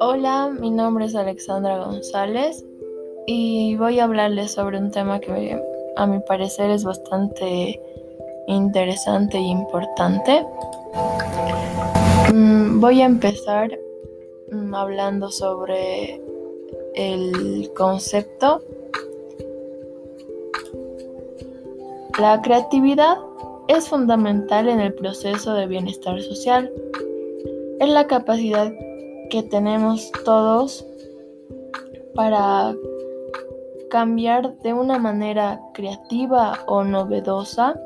Hola, mi nombre es Alexandra González y voy a hablarles sobre un tema que a mi parecer es bastante interesante e importante. Mm, voy a empezar mm, hablando sobre el concepto. La creatividad es fundamental en el proceso de bienestar social. Es la capacidad que tenemos todos para cambiar de una manera creativa o novedosa,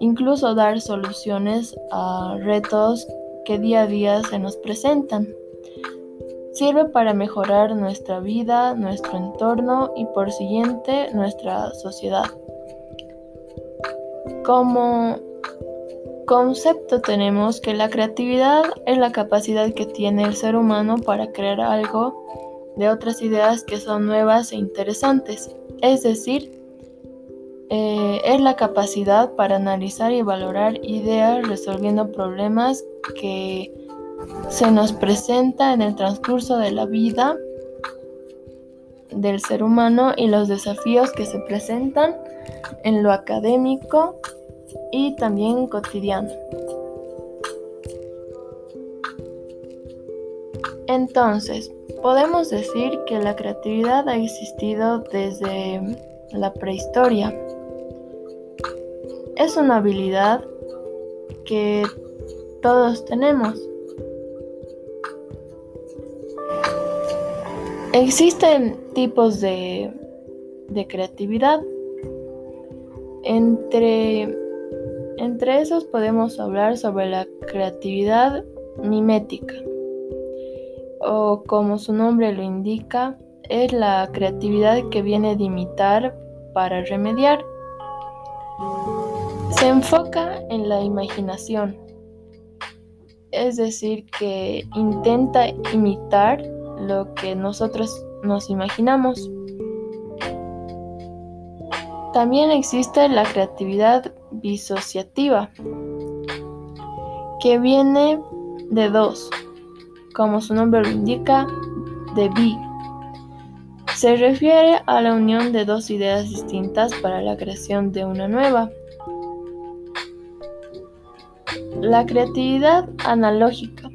incluso dar soluciones a retos que día a día se nos presentan. Sirve para mejorar nuestra vida, nuestro entorno y por siguiente nuestra sociedad. Como concepto tenemos que la creatividad es la capacidad que tiene el ser humano para crear algo de otras ideas que son nuevas e interesantes. Es decir, eh, es la capacidad para analizar y valorar ideas resolviendo problemas que se nos presenta en el transcurso de la vida del ser humano y los desafíos que se presentan en lo académico y también cotidiano. Entonces, podemos decir que la creatividad ha existido desde la prehistoria. Es una habilidad que todos tenemos. Existen tipos de, de creatividad. Entre entre esos podemos hablar sobre la creatividad mimética, o como su nombre lo indica, es la creatividad que viene de imitar para remediar. Se enfoca en la imaginación, es decir, que intenta imitar lo que nosotros nos imaginamos. También existe la creatividad disociativa, que viene de dos, como su nombre lo indica, de bi. Se refiere a la unión de dos ideas distintas para la creación de una nueva. La creatividad analógica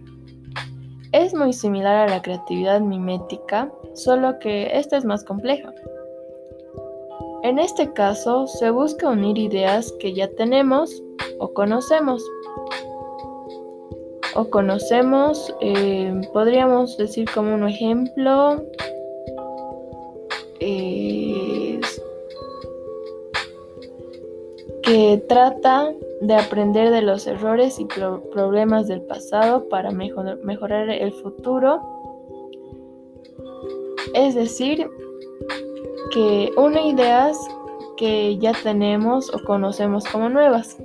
es muy similar a la creatividad mimética, solo que esta es más compleja. En este caso, se busca unir ideas que ya tenemos o conocemos. O conocemos, eh, podríamos decir como un ejemplo, que trata de aprender de los errores y problemas del pasado para mejorar el futuro. Es decir, que une ideas que ya tenemos o conocemos como nuevas.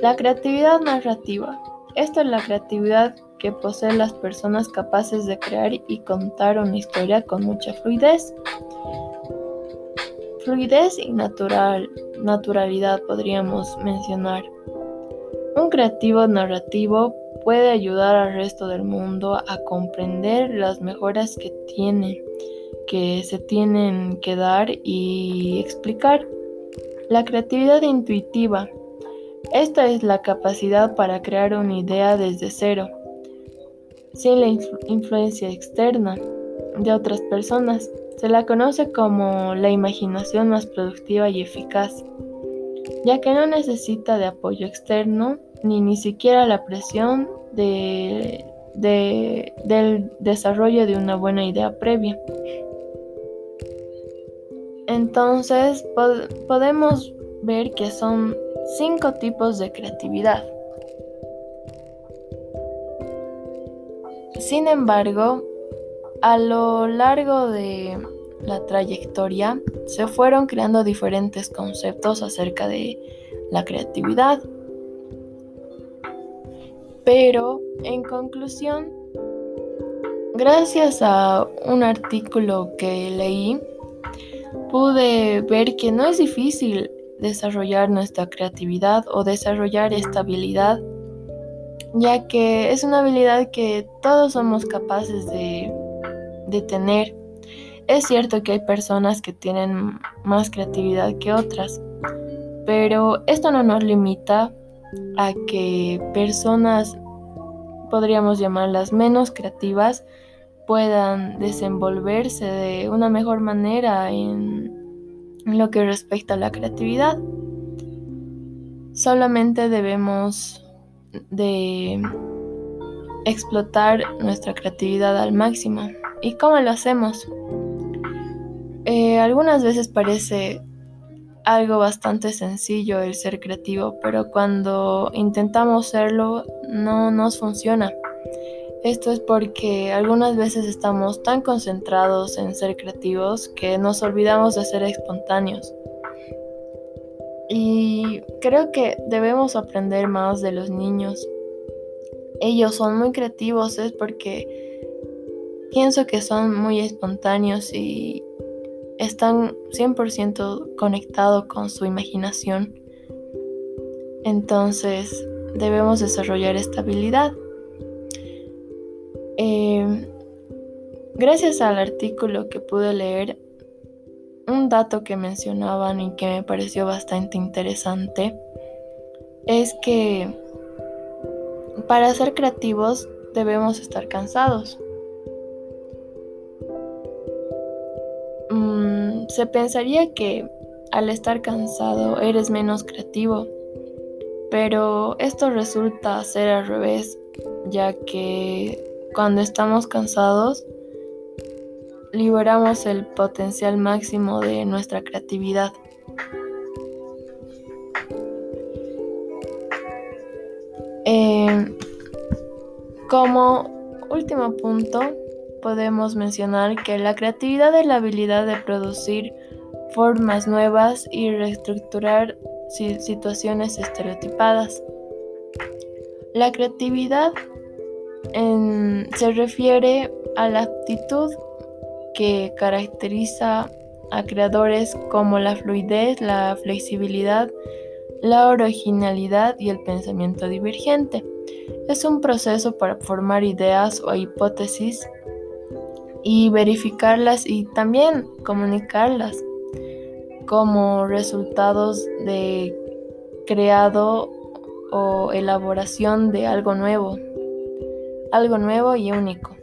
La creatividad narrativa. Esta es la creatividad que poseen las personas capaces de crear y contar una historia con mucha fluidez. Fluidez y natural, naturalidad podríamos mencionar. Un creativo narrativo puede ayudar al resto del mundo a comprender las mejoras que tiene que se tienen que dar y explicar. La creatividad intuitiva. Esta es la capacidad para crear una idea desde cero, sin la influencia externa de otras personas. Se la conoce como la imaginación más productiva y eficaz, ya que no necesita de apoyo externo ni ni siquiera la presión de, del desarrollo de una buena idea previa. Entonces podemos ver que son cinco tipos de creatividad. Sin embargo, a lo largo de la trayectoria se fueron creando diferentes conceptos acerca de la creatividad. Pero, en conclusión, gracias a un artículo que leí, pude ver que no es difícil desarrollar nuestra creatividad o desarrollar esta habilidad, ya que es una habilidad que todos somos capaces de, de tener. Es cierto que hay personas que tienen más creatividad que otras, pero esto no nos limita a que personas, podríamos llamarlas menos creativas, puedan desenvolverse de una mejor manera en lo que respecta a la creatividad. Solamente debemos de explotar nuestra creatividad al máximo. ¿Y cómo lo hacemos? Eh, algunas veces parece algo bastante sencillo el ser creativo, pero cuando intentamos serlo no nos funciona. Esto es porque algunas veces estamos tan concentrados en ser creativos que nos olvidamos de ser espontáneos. Y creo que debemos aprender más de los niños. Ellos son muy creativos, es porque pienso que son muy espontáneos y están 100% conectados con su imaginación. Entonces debemos desarrollar esta habilidad. Eh, gracias al artículo que pude leer, un dato que mencionaban y que me pareció bastante interesante es que para ser creativos debemos estar cansados. Se pensaría que al estar cansado eres menos creativo, pero esto resulta ser al revés, ya que cuando estamos cansados liberamos el potencial máximo de nuestra creatividad. Eh, como último punto, podemos mencionar que la creatividad es la habilidad de producir formas nuevas y reestructurar situaciones estereotipadas. La creatividad se refiere a la actitud que caracteriza a creadores como la fluidez, la flexibilidad, la originalidad y el pensamiento divergente. Es un proceso para formar ideas o hipótesis y verificarlas y también comunicarlas como resultados de creado o elaboración de algo nuevo, algo nuevo y único.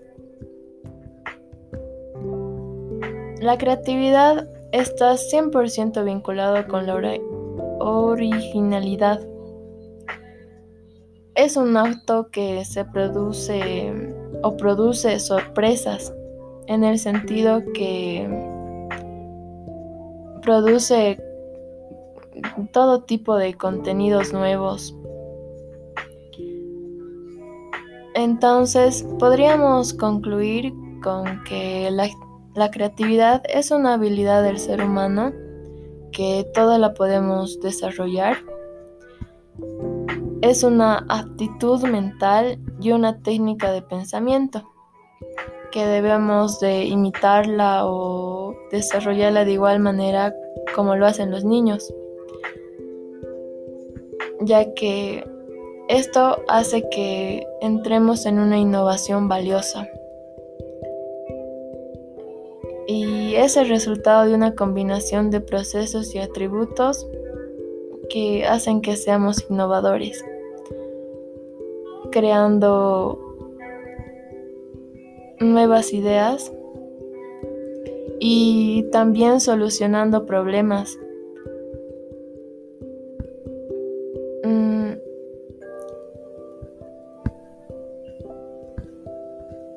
La creatividad está 100% vinculada con la originalidad. Es un acto que se produce o produce sorpresas en el sentido que produce todo tipo de contenidos nuevos. Entonces, podríamos concluir con que la, la, creatividad es una habilidad del ser humano que toda la podemos desarrollar. Es una aptitud mental y una técnica de pensamiento que debemos de imitarla o desarrollarla de igual manera como lo hacen los niños, ya que esto hace que entremos en una innovación valiosa. Y es el resultado de una combinación de procesos y atributos que hacen que seamos innovadores, creando nuevas ideas y también solucionando problemas. Mm.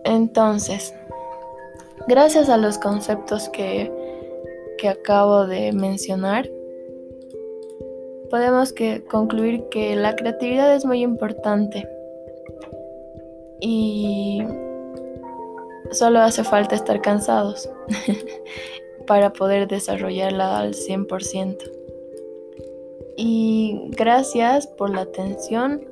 Entonces, gracias a los conceptos que, que acabo de mencionar, podemos que concluir que la creatividad es muy importante y Solo hace falta estar cansados para poder desarrollarla al 100%. Y gracias por la atención.